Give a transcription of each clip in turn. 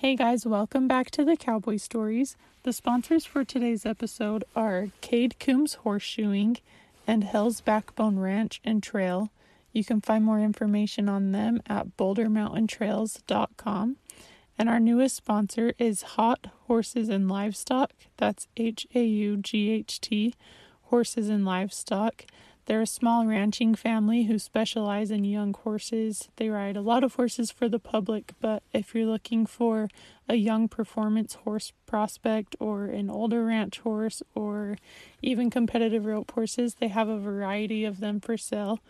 Hey guys, welcome back to the Cowboy Stories. The sponsors for today's episode are Cade Coombs Horseshoeing and Hell's Backbone Ranch and Trail. You can find more information on them at bouldermountaintrails.com. And our newest sponsor is Haught Horses and Livestock. That's H A U G H T, Horses and Livestock. They're a small ranching family who specialize in young horses. They ride a lot of horses for the public, but if you're looking for a young performance horse prospect or an older ranch horse or even competitive rope horses, they have a variety of them for sale.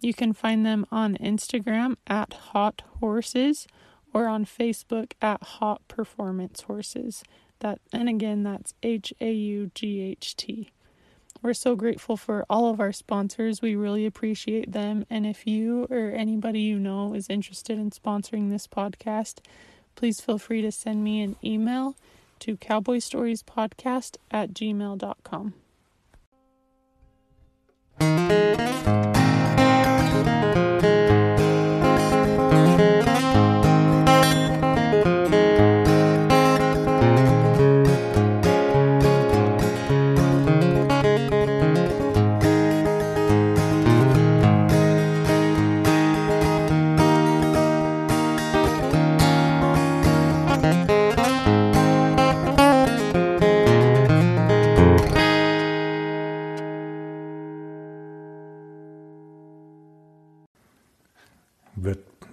You can find them on Instagram at Haught Horses or on Facebook at Haught Performance Horses. That and again that's H A U G H T. We're so grateful for all of our sponsors. We really appreciate them. And if you or anybody you know is interested in sponsoring this podcast, please feel free to send me an email to cowboystoriespodcast at gmail.com.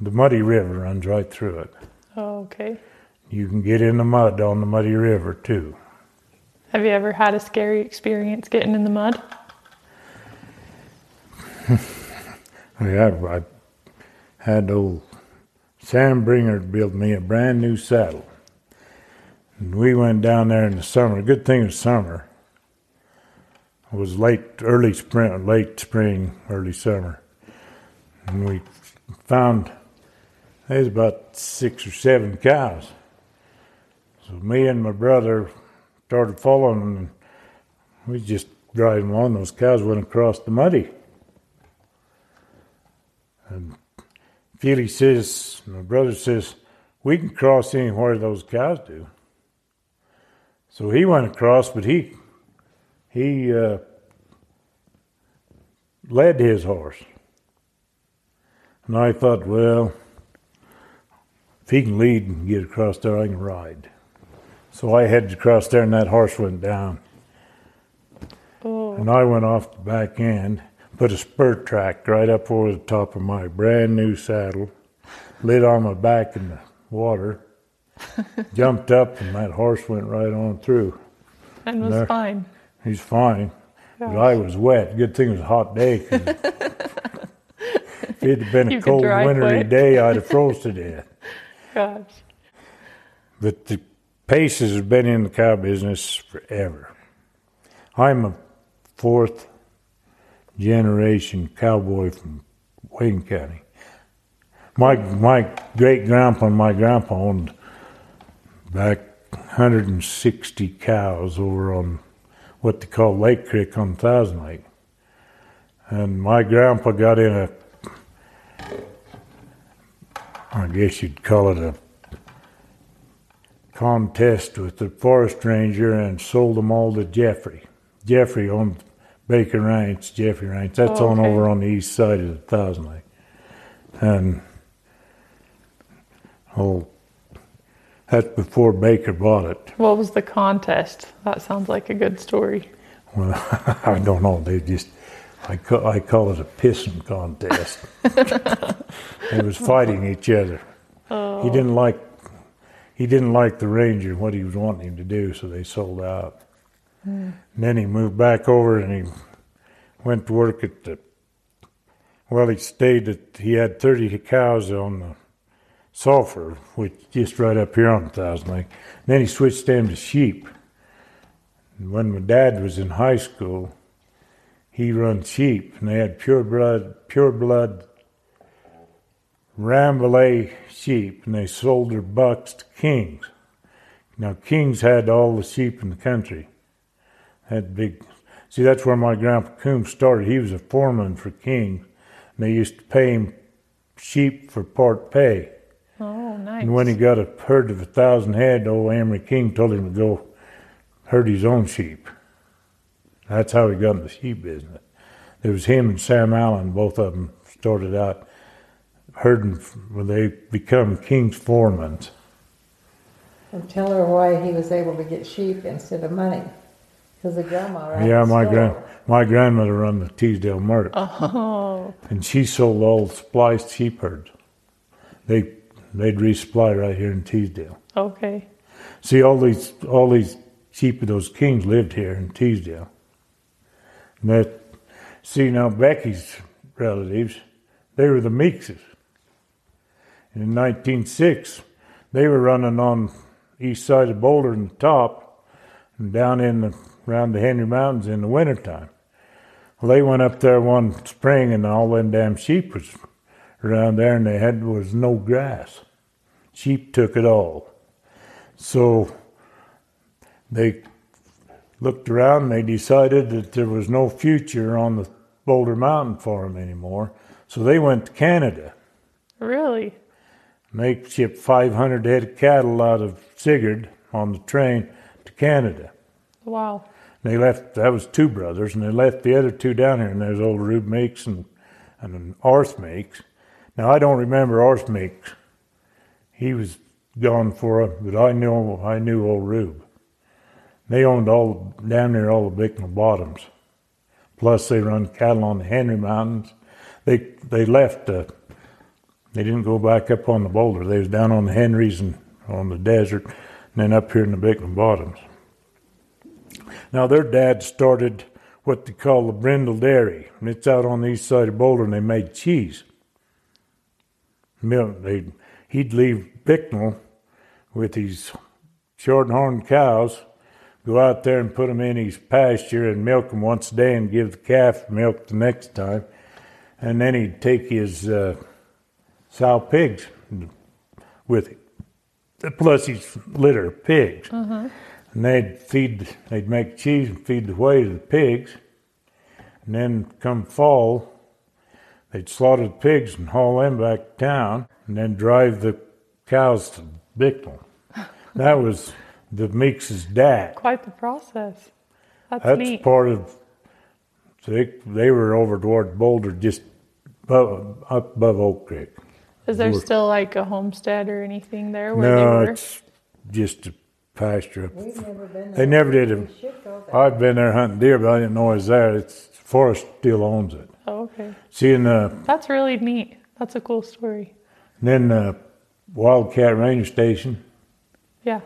the muddy river runs right through it. Oh, okay. You can get in the mud on the muddy river too. Have you ever had a scary experience getting in the mud? Yeah, I had old Sam Bringer build me a brand new saddle. And we went down there in the summer. Good thing it was summer. It was late, early spring, late spring, early summer. And we found there's about six or seven cows. So me and my brother started following them. And we just driving along. Those cows went across the muddy. And Feely says, my brother says, we can cross anywhere those cows do. So he went across, but he he uh, led his horse. And I thought, well, if he can lead and get across there, I can ride. So I headed across there, and that horse went down. Oh, And I went off the back end, put a spur track right up over the top of my brand new saddle, lit on my back in the water, jumped up, and that horse went right on through. and was there. fine. He's fine, but I was wet. Good thing it was a hot day. if it had been a cold, wintry quick. day, I'd have froze to death. Gosh. But the Paces has been in the cow business forever. I'm a fourth generation cowboy from Wayne County. My my great grandpa and my grandpa owned back 160 cows over on what they call Lake Creek on Thousand Lake. And my grandpa got in a I guess you'd call it a contest with the forest ranger and sold them all to Jeffrey. Jeffrey owned Baker Ranch, Jeffrey Ranch. That's Oh, on over on the east side of the Thousand Lake. And oh, that's before Baker bought it. What was the contest? That sounds like a good story. Well, I don't know. They just, I call, I call it a pissing contest. they was fighting each other. He didn't oh. like, he didn't like the ranger what he was wanting him to do, so they sold out. And then he moved back over and he went to work at the. Well, he stayed at. He had thirty cows on the sulfur, which just right up here on the Thousand Lake. then he switched them to sheep. And when my dad was in high school, he run sheep, and they had pure blood, pure blood Rambouillet sheep, and they sold their bucks to Kings. Now Kings had all the sheep in the country. Had big. See, that's where my grandpa Coombs started. He was a foreman for King, and they used to pay him sheep for part pay. Oh, nice. And when he got a herd of a thousand head, old Amory King told him to go herd his own sheep. That's how he got in the sheep business. It was him and Sam Allen, both of them started out herding when they become King's foremen. And tell her why he was able to get sheep instead of money. Because the grandma ran Yeah, the my store. grand my grandmother run the Teasdale Mart, Oh, and she sold all the spliced sheep herds. They they'd resupply right here in Teasdale. okay. See, all these all these sheep of those kings lived here in Teasdale. And that, see now Becky's relatives, they were the Meekses. In 1906, they were running on east side of Boulder in the top, and down in the around the Henry Mountains in the wintertime. Well, they went up there one spring, and all them damn sheep was around there, and they had was no grass. Sheep took it all. So they looked around and they decided that there was no future on the Boulder Mountain for them anymore. So they went to Canada. Really? And they shipped 500 head of cattle out of Sigurd on the train to Canada. Wow. They left, that was two brothers, and they left the other two down here, and there's old Rube Meeks and, and Arth Meeks. Now, I don't remember Arth Meeks. He was gone for a, but I knew, I knew old Rube. They owned all, down there, all the Bicknell Bottoms. Plus, they run cattle on the Henry Mountains. They, they left, uh, they didn't go back up on the boulder. They was down on the Henrys and on the desert, and then up here in the Bicknell Bottoms. Now their dad started what they call the Brindle Dairy, and it's out on the east side of Boulder, and they made cheese. They he'd leave Bicknell with his short-horned cows, go out there and put them in his pasture and milk them once a day, and give the calf milk the next time, and then he'd take his uh, sow pigs with him, plus his litter of pigs and they'd feed, they'd make cheese and feed the whey to the pigs. And then come fall, they'd slaughter the pigs and haul them back to town, and then drive the cows to Bicknell. That was the Meeks' dad. Quite the process. That's, That's neat. part of. So they they were over toward Boulder, just above, up above Oak Creek. Is there We're- still like a homestead or anything there where No, they were? it's just a pasture. We've never been there. They never did We them. should go there. I've been there hunting deer, but I didn't know it was there. It's Forest still owns it. Oh, okay. Seeing uh, That's really neat. That's a cool story. then uh, Wildcat Ranger Station, Yeah.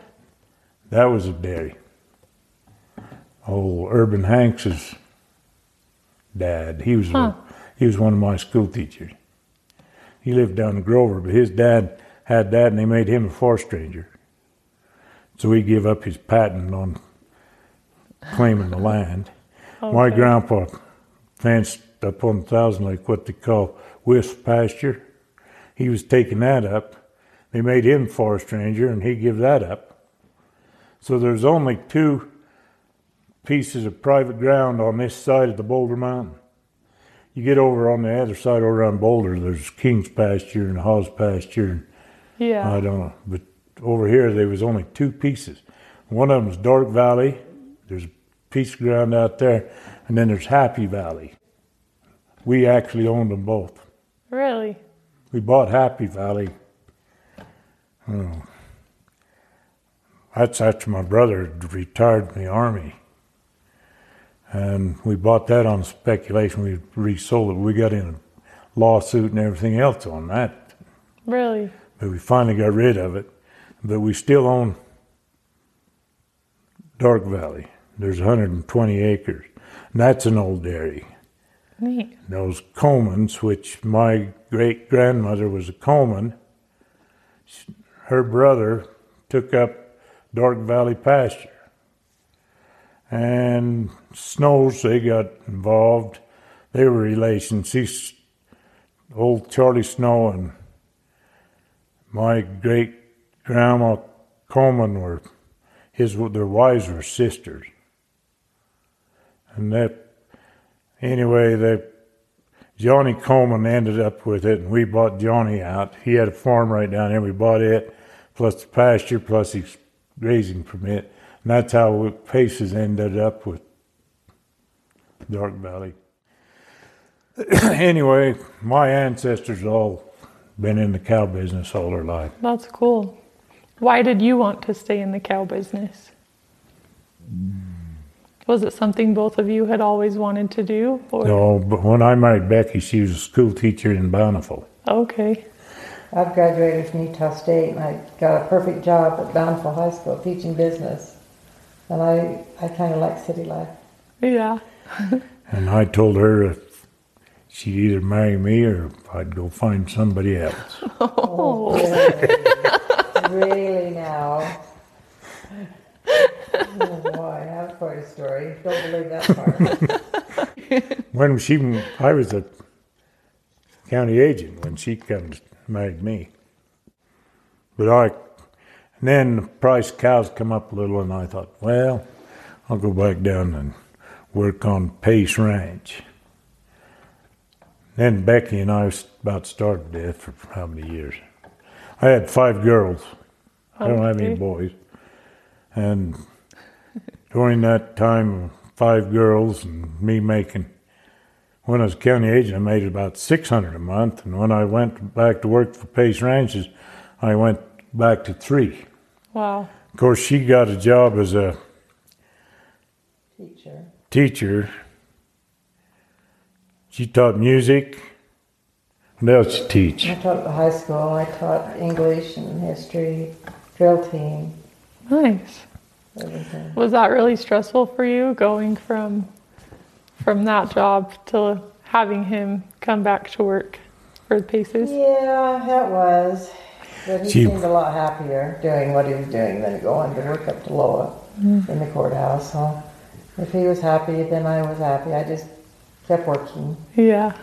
That was a day. Old Urban Hanks's dad. He was a- he was one of my school teachers. He lived down in Grover, but his dad had that, and they made him a forest ranger. So he gave up his patent on claiming the land. My grandpa fenced up on Thousand Lake what they call wisp pasture. He was taking that up. They made him forest ranger, and he gave that up. So there's only two pieces of private ground on this side of the Boulder Mountain. You get over on the other side, over on Boulder, there's King's pasture and Hawes pasture. And Yeah. I don't know, but over here there was only two pieces. One of them's Dark Valley. There's a piece of ground out there, and then there's Happy Valley. We actually owned them both. really? We bought Happy Valley. Oh, that's after my brother retired from the army, and we bought that on speculation. We resold it. We got in a lawsuit and everything else on that Really? but we finally got rid of it. But we still own Dark Valley. There's 120 acres. And that's an old dairy. Neat. Those Comans, which my great grandmother was a Coman, her brother took up Dark Valley pasture. And Snows, they got involved. They were relations. He's old Charlie Snow and my great grandma Coleman were his their wives were sisters. And that anyway, they Johnny Coleman ended up with it, and we bought Johnny out. He had a farm right down there. We bought it, plus the pasture, plus his grazing permit. And that's how Paces ended up with Dark Valley. anyway, my ancestors all been in the cow business all their life. That's cool. Why did you want to stay in the cow business? Was it something both of you had always wanted to do? Or? No, but when I married Becky, she was a school teacher in Bountiful. Okay. I've graduated from Utah State and I got a perfect job at Bountiful High School teaching business. And I, I kind of like city life. Yeah. And I told her if she'd either marry me or I'd go find somebody else. Oh, really? really now? Oh boy, that's quite a story. Don't believe that part. When she, I was a county agent when she comes married me. But I, and then the price of cows come up a little, and I thought, well, I'll go back down and work on Pace Ranch. Then Becky and I was about starved to death for how many years? I had five girls. I don't have any boys. And during that time, five girls and me making, when I was county agent, I made about 600 a month. And when I went back to work for Pace Ranches, I went back to three. Wow. Of course, she got a job as a Teacher. teacher. She taught music. What else she teach? I taught at the high school. I taught English and history, drill team, Nice. everything. Was that really stressful for you going from from that job to having him come back to work for the Paces? Yeah, that was. But he Gee. seemed a lot happier doing what he was doing than going to work up to Loa mm-hmm. in the courthouse. So if he was happy, then I was happy. I just kept working. Yeah.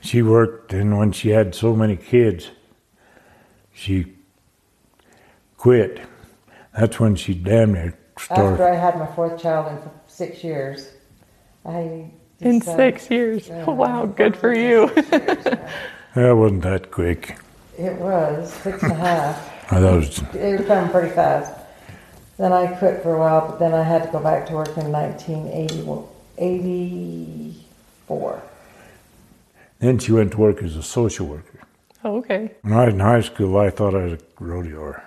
She worked, and when she had so many kids, she quit. That's when she damn near started. After. I had my fourth child in six years, I In decided- six years. Yeah, wow, good for you. six years, yeah. That wasn't that quick. It was six and a half. I thought it was, It was coming pretty fast. Then I quit for a while, but then I had to go back to work in 1984. then she went to work as a social worker. okay. When I was in high school, I thought I was a rodeoer.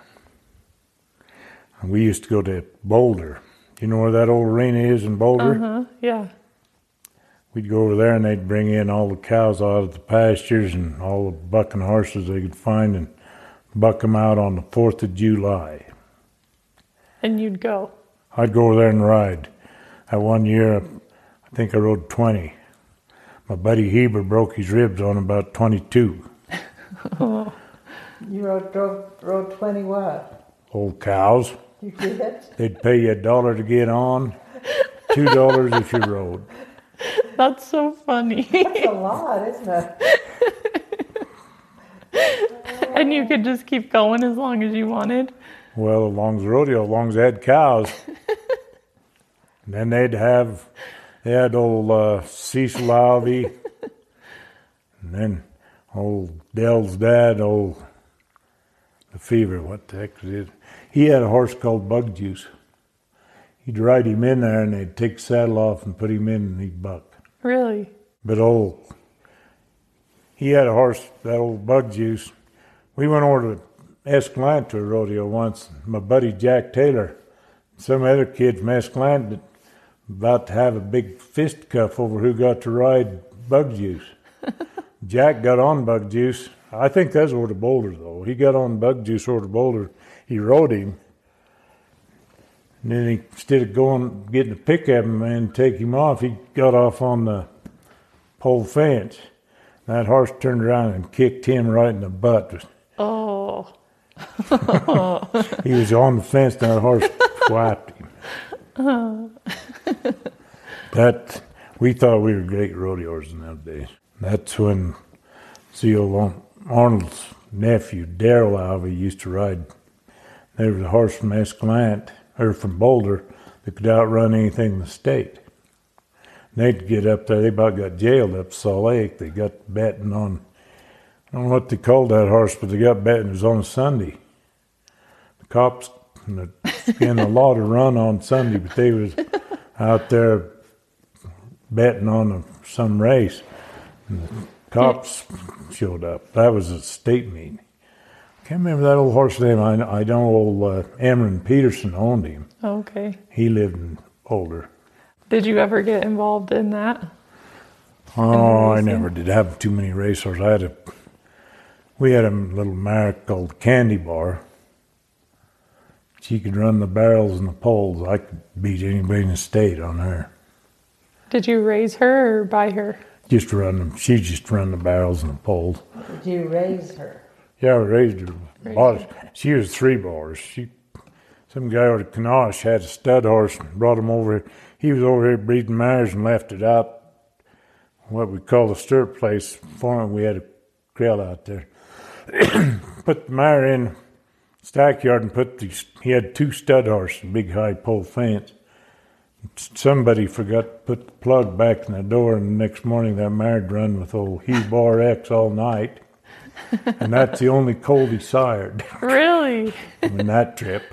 And we used to go to Boulder. You know where that old arena is in Boulder? Uh huh. Yeah. We'd go over there and they'd bring in all the cows out of the pastures and all the bucking horses they could find and buck them out on the 4th of July. And you'd go. I'd go over there and ride. That one year, I think I rode 20. My buddy Heber broke his ribs on about 22. You rode, drove, rode 20 what? Old cows. You did? They'd pay you a dollar to get on, two dollars if you rode. That's so funny. That's a lot, isn't it? and you could just keep going as long as you wanted. Well, as long as rodeo, as long as they had cows. and then they'd have, they had old uh, Cecil Alvey, and then old Dell's dad, old the fever, what the heck was it? He had a horse called Bug Juice. He'd ride him in there and they'd take the saddle off and put him in and he'd buck. Really? But old, he had a horse, that old Bug Juice. We went over to Escalante a rodeo once. My buddy Jack Taylor, some other kid from Escalante, about to have a big fistcuff over who got to ride Bug Juice. Jack got on Bug Juice. I think that's over the Boulder though. He got on Bug Juice over the Boulder. He rode him. And then he, instead of going, getting a pick at him and take him off, he got off on the pole fence. That horse turned around and kicked him right in the butt. Oh, he was on the fence, and that horse swiped him. that we thought we were great rodeos in those days. That's when old Arnold's nephew Daryl Alvey used to ride. There was a horse from Escalante or from Boulder that could outrun anything in the state. And they'd get up there. They about got jailed up Salt Lake. They got betting on. I don't know what they called that horse, but they got betting. It was on Sunday. The cops in the law to run on Sunday, but they was out there betting on some race. And the cops showed up. That was a state meeting. I can't remember that old horse name. I, I know old uh, Emron Peterson owned him. Okay. He lived in Boulder. Did you ever get involved in that? Oh, I never did have too many racehorses. I had a, we had a little mare called Candy Bar. She could run the barrels and the poles. I could beat anybody in the state on her. Did you raise her or buy her? Just run them. She just run the barrels and the poles. Did you raise her? Yeah, I raised her. Raised her. She was three bars. She, some guy out of Kanosh had a stud horse and brought him over here. He was over here breeding mares and left it out, what we call the stirrup place for him. We had a creel out there. put the mare in stackyard and put the, he had two stud horses, big high pole fence somebody forgot to put the plug back in the door, and the next morning that married run with old Hugh Bar X all night. and that's the only colt he sired. Really? in that trip.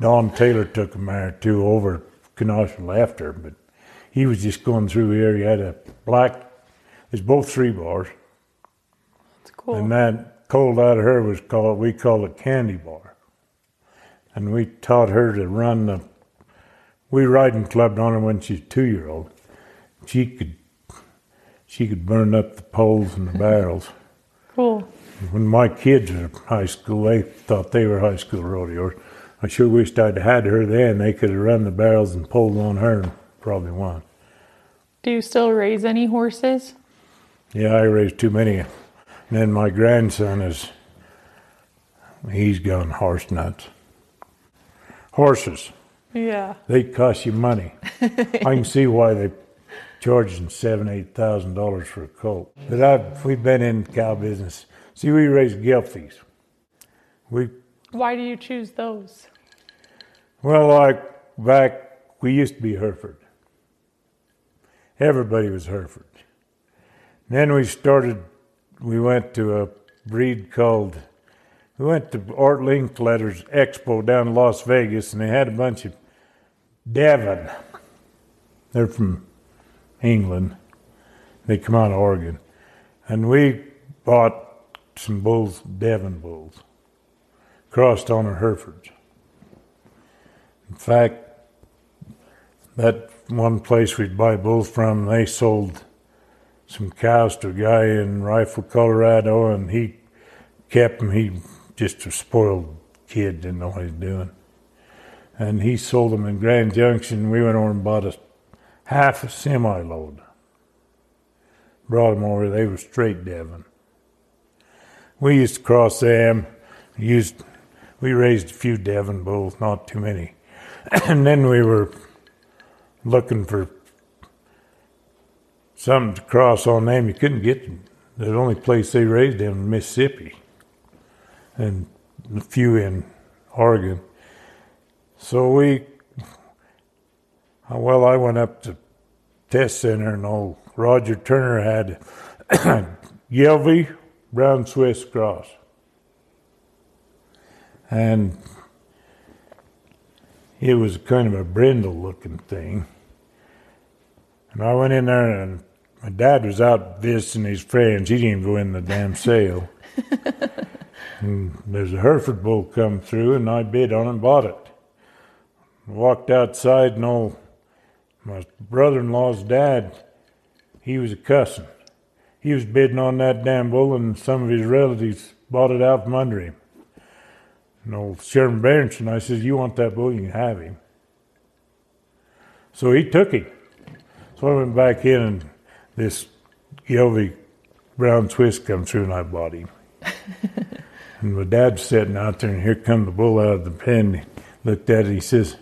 Don Taylor took a mare too over Kenosha left her, but he was just going through here. He had a black, it's both three bars. That's cool. And that colt out of her was called, we call it Candy Bar. And we taught her to run the we riding clubbed on her when she was two year old. She could she could burn up the poles and the barrels. Cool. When my kids were in high school, they thought they were high school rodeos. I sure wished I'd had her then. They could have run the barrels and pulled on her and probably won. Do you still raise any horses? Yeah, I raised too many. And then my grandson is, he's gone horse nuts. Horses. Yeah. They cost you money. I can see why they charging seven, eight thousand dollars for a colt. But I've we've been in cow business. See, we raise Gelbviehs. We. Why do you choose those? Well, like back, we used to be Hereford. Everybody was Hereford. Then we started. We went to a breed called. We went to Art Linkletter's Expo down in Las Vegas, and they had a bunch of Devon. They're from England. They come out of Oregon. And we bought some bulls, Devon bulls, crossed on our Herefords. In fact, that one place we'd buy bulls from, they sold some cows to a guy in Rifle, Colorado, and he kept them. He just a spoiled kid, didn't know what he was doing and he sold them in Grand Junction. We went over and bought a half a semi load. Brought them over. They were straight Devon. We used to cross them. Used we raised a few Devon bulls, not too many, and then we were looking for something to cross on them. You couldn't get them. The only place they raised them in Mississippi, and a few in Oregon. So we, Uh, well, I went up to test center and old Roger Turner had Gelbvieh Brown Swiss Cross. And it was kind of a brindle looking thing. And I went in there and my dad was out visiting his friends. He didn't go in the damn sale. and there's a Hereford bull come through and I bid on it and bought it walked outside and old my brother-in-law's dad, he was a cussing. He was bidding on that damn bull, and some of his relatives bought it out from under him. And old Sherman Berenson, I says, "You want that bull? You can have him." So he took him. So I went back in, and this Gelbvieh Brown Swiss come through, and I bought him. And my dad's sitting out there, and here come the bull out of the pen. He looked at it, he says,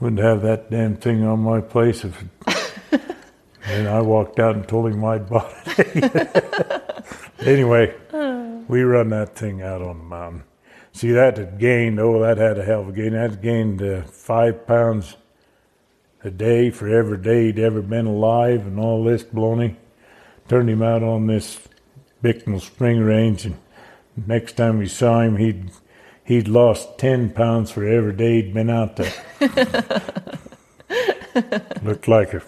wouldn't have that damn thing on my place if. It... and I walked out and told him I'd bought it. anyway, we run that thing out on the mountain. See, that had gained, oh, that had a hell of a gain. That gained uh, five pounds a day for every day he'd ever been alive and all this baloney. Turned him out on this Bicknell Spring Range, and next time we saw him, he'd he'd lost ten pounds for every day he'd been out there. Looked like it.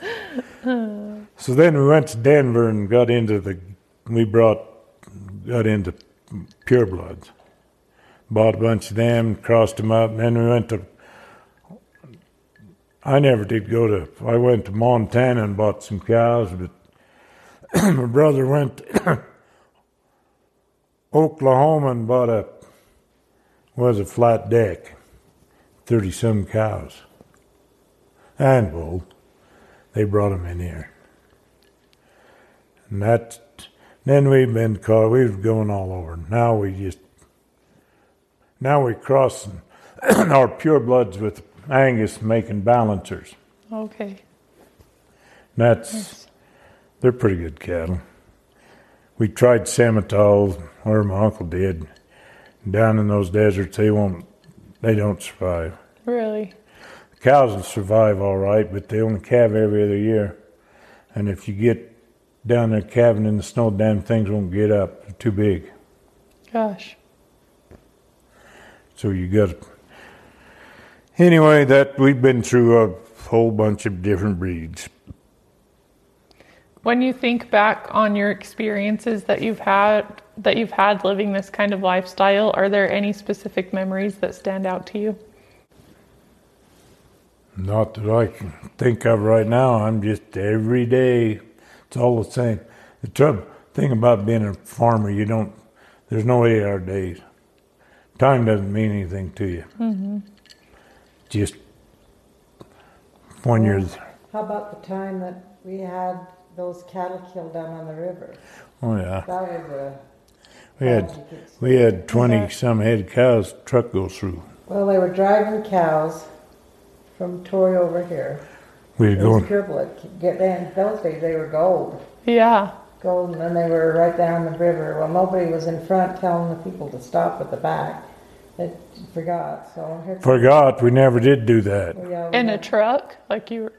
So then we went to Denver and got into the. We brought got into purebloods. Bought a bunch of them, crossed them up, and then we went to. I never did go to. I went to Montana and bought some cows, but my brother went to Oklahoma and bought a was a flat deck, thirty some cows, and wool. They brought them in here, and that. Then we've been caught. We was going all over. Now we just. Now we're crossing our purebloods with Angus making balancers. Okay. That's Yes. they're pretty good cattle. We tried Simmental, or my uncle did. Down in those deserts, they won't, they don't survive. Really? The Cows will survive all right, but they only calve every other year. And if you get down there calving in the snow, damn things won't get up. They're too big. Gosh. So you got. Anyway, that we've been through a whole bunch of different breeds. When you think back on your experiences that you've had that you've had living this kind of lifestyle, are there any specific memories that stand out to you? Not that I can think of right now. I'm just every day. It's all the same. The trouble thing about being a farmer, you don't. There's no eight-hour days. Time doesn't mean anything to you. Mm-hmm. Just when you're. How about the time that we had those cattle killed down on the river? Oh yeah, That was a. we had we had twenty some head cows. Truck go through. Well, they were driving cows from Torrey over here. We It were going. pure blood. Get in those days they were gold. Yeah. Gold, and then they were right down the river. Well, nobody was in front telling the people to stop at the back. They forgot. So here. Forgot we never did do that. Yeah, we In a truck? Like you were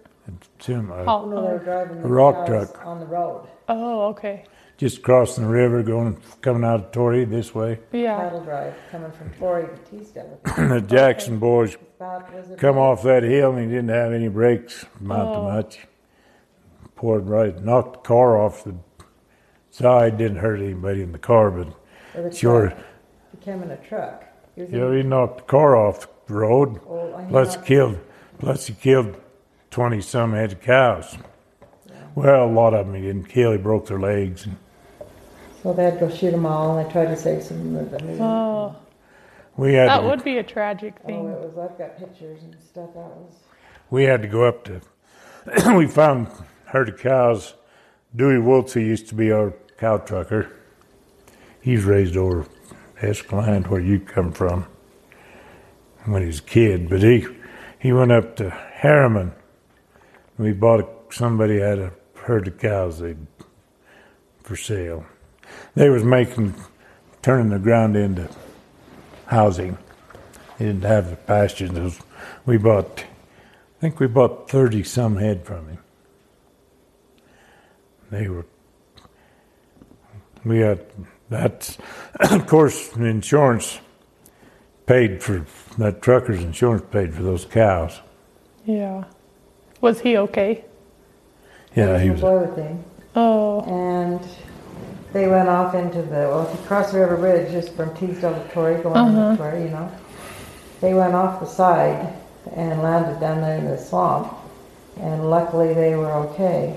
Tim, a oh, No, they were driving the rock cows truck. on the road. oh, okay. just crossing the river, going coming out of Torrey this way. Yeah. Cattle drive coming from Torrey to Teasdale. the Jackson boys About, was it come off that hill and he didn't have any brakes, not Oh. too much. Poured right, knocked the car off the side. Didn't hurt anybody in the car, but Or the sure, truck became in a truck. He was yeah, he knocked the car off the road. oh, he Plus, he killed, plus he killed twenty some head of cows. Well, a lot of them he didn't kill. He broke their legs. And So they had to go shoot them all, and they tried to save some of them. Oh, we had that to, would be a tragic oh, thing. Oh, thing. it was. I've got pictures and stuff. That was. we had to go up to. we found herd of cows. Dewey Woolsey used to be our cow trucker. He's raised over Escalante, where you come from, when he was a kid. But he he went up to Herriman. We bought a, somebody had a herd of cows they for sale. They was making turning the ground into housing. He didn't have the pastures. We bought. I think we bought thirty some head from him. They were. We had that. Of course, insurance paid for that trucker's insurance paid for those cows. Yeah. Was he okay? Yeah, he was. boy with him, Oh, and they went off into the. Well, if you cross the river bridge just from Teasdale to Torrey, going Uh-huh. to Torrey, you know, they went off the side and landed down there in the swamp, and luckily they were okay.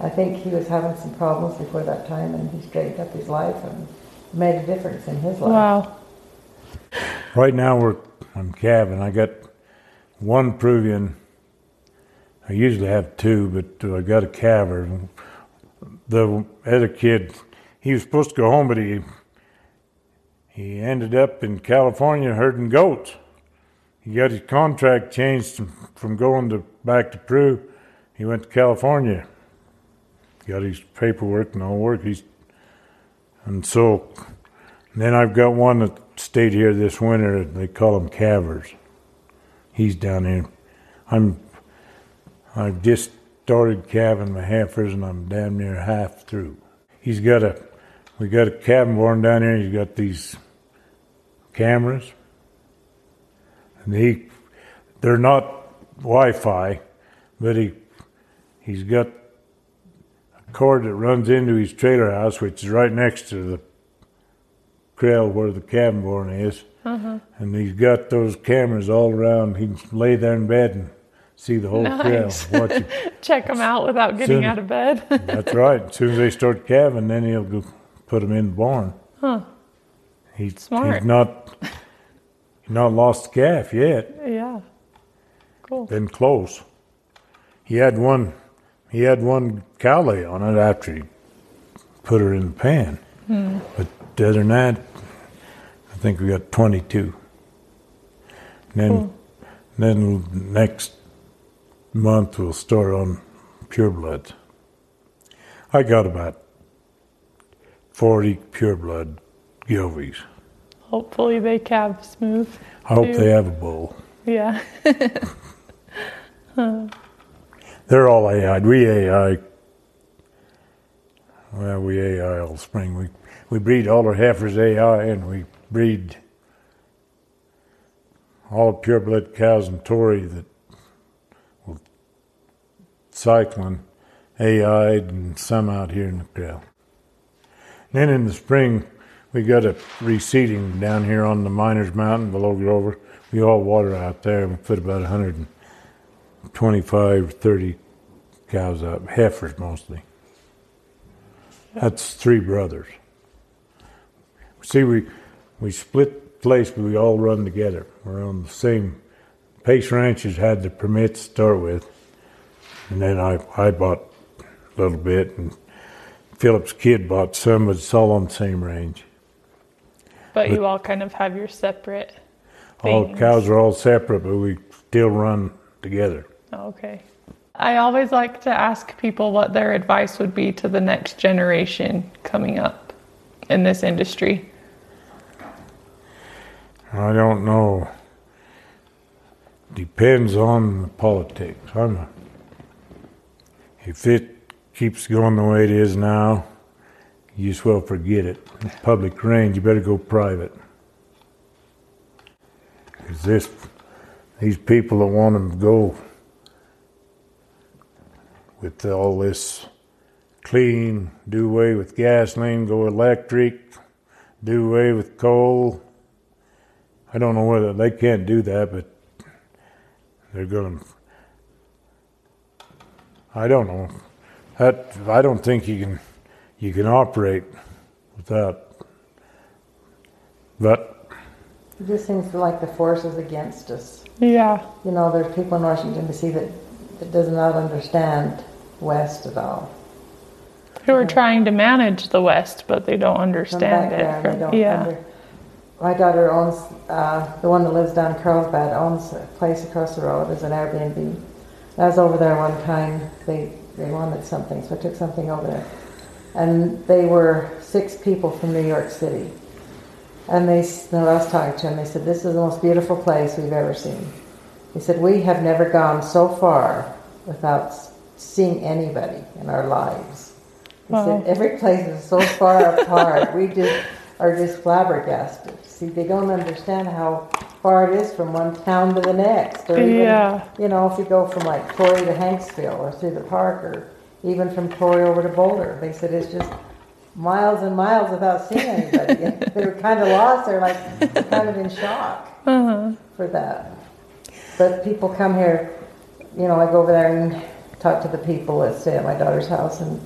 I think he was having some problems before that time, and he straightened up his life and made a difference in his life. wow. Right now we're I'm calving. I got one Peruvian. I usually have two, but I got a calver. The other kid, he was supposed to go home, but he he ended up in California herding goats. He got his contract changed from going to back to Peru. He went to California. Got his paperwork and all work. He's and so then I've got one that stayed here this winter. They call him Cavers. He's down here. I'm I've just started calving my heifers and I'm damn near half through. He's got a we got a cabin born down here. He's got these cameras, and he they're not Wi-Fi, but he he's got a cord that runs into his trailer house, which is right next to the trail where the cabin barn is. Uh-huh. And he's got those cameras all around. He can lay there in bed and see the whole Nice. trail. Watch it. Check them out without getting out of bed. That's right. As soon as they start calving, then he'll go put them in the barn. Huh. He's, Smart. he's not he's not lost the calf yet. yeah. Cool. Been close. He had one. He had one cow lay on it after he put her in the pan. Hmm. But the other than that, I think we got 22. then, Cool. then next month we'll start on purebloods. I got about 40 pureblood Gelbviehs. Hopefully they calve smooth. I hope too. they have a bull. Yeah. They're all AI. We AI. Well, we AI all spring. We we breed all our heifers AI, and we breed all pureblood cows and Tory that cycling AI and some out here in the trail. Then in the spring, we got a reseeding down here on the Miners Mountain below Grover. We all water out there. and put about 125, 30 cows up, heifers mostly. That's three brothers. See, we we split place, but we all run together. We're on the same. Pace Ranchers had the permits to start with, and then I I bought a little bit, and Philip's kid bought some, but it's all on the same range. But you all kind of have your separate All things. cows are all separate, but we still run together. Okay. I always like to ask people what their advice would be to the next generation coming up in this industry. I don't know. Depends on the politics. I'm a, if it keeps going the way it is now, you just well forget it. Public range, you better go private. 'Cause this, these people that want them to go with all this clean, do away with gasoline, go electric, do away with coal. I don't know whether they can't do that, but they're going to. I don't know. That I don't think you can you can operate with that. But It just seems like the force is against us. Yeah. You know, there's people in Washington D.C. that, that does not understand West at all. Who are trying to manage the West, but they don't understand back there, it. they From- don't yeah. under- My daughter owns, uh, the one that lives down in Carlsbad owns a place across the road as an Airbnb. I was over there one time, they, they wanted something, so I took something over there. And they were six people from New York City. And they, when I was talking to them, they said, this is the most beautiful place we've ever seen. He said, we have never gone so far without seeing anybody in our lives. He Wow. said, every place is so far apart. We just are just flabbergasted. See, they don't understand how far it is from one town to the next. Or even, Yeah. you know, if you go from like Torrey to Hanksville or through the park or even from Torrey over to Boulder. They said it's just miles and miles without seeing anybody. they were kind of lost. They're like kind of in shock Uh-huh. for that. But people come here, you know, I go over there and talk to the people that stay at my daughter's house, and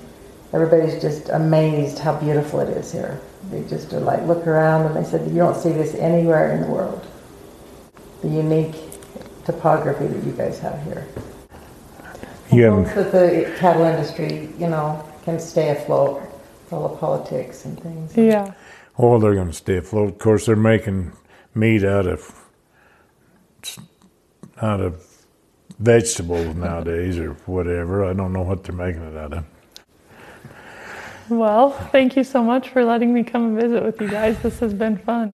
everybody's just amazed how beautiful it is here. They just are like, look around, and they said, you don't see this anywhere in the world. The unique topography that you guys have here. you Hopes haven't, that the cattle industry, you know, can stay afloat with all the politics and things. Yeah. Oh, they're going to stay afloat. Of course, they're making meat out of out of vegetables nowadays or whatever. I don't know what they're making it out of. Well, thank you so much for letting me come and visit with you guys. This has been fun.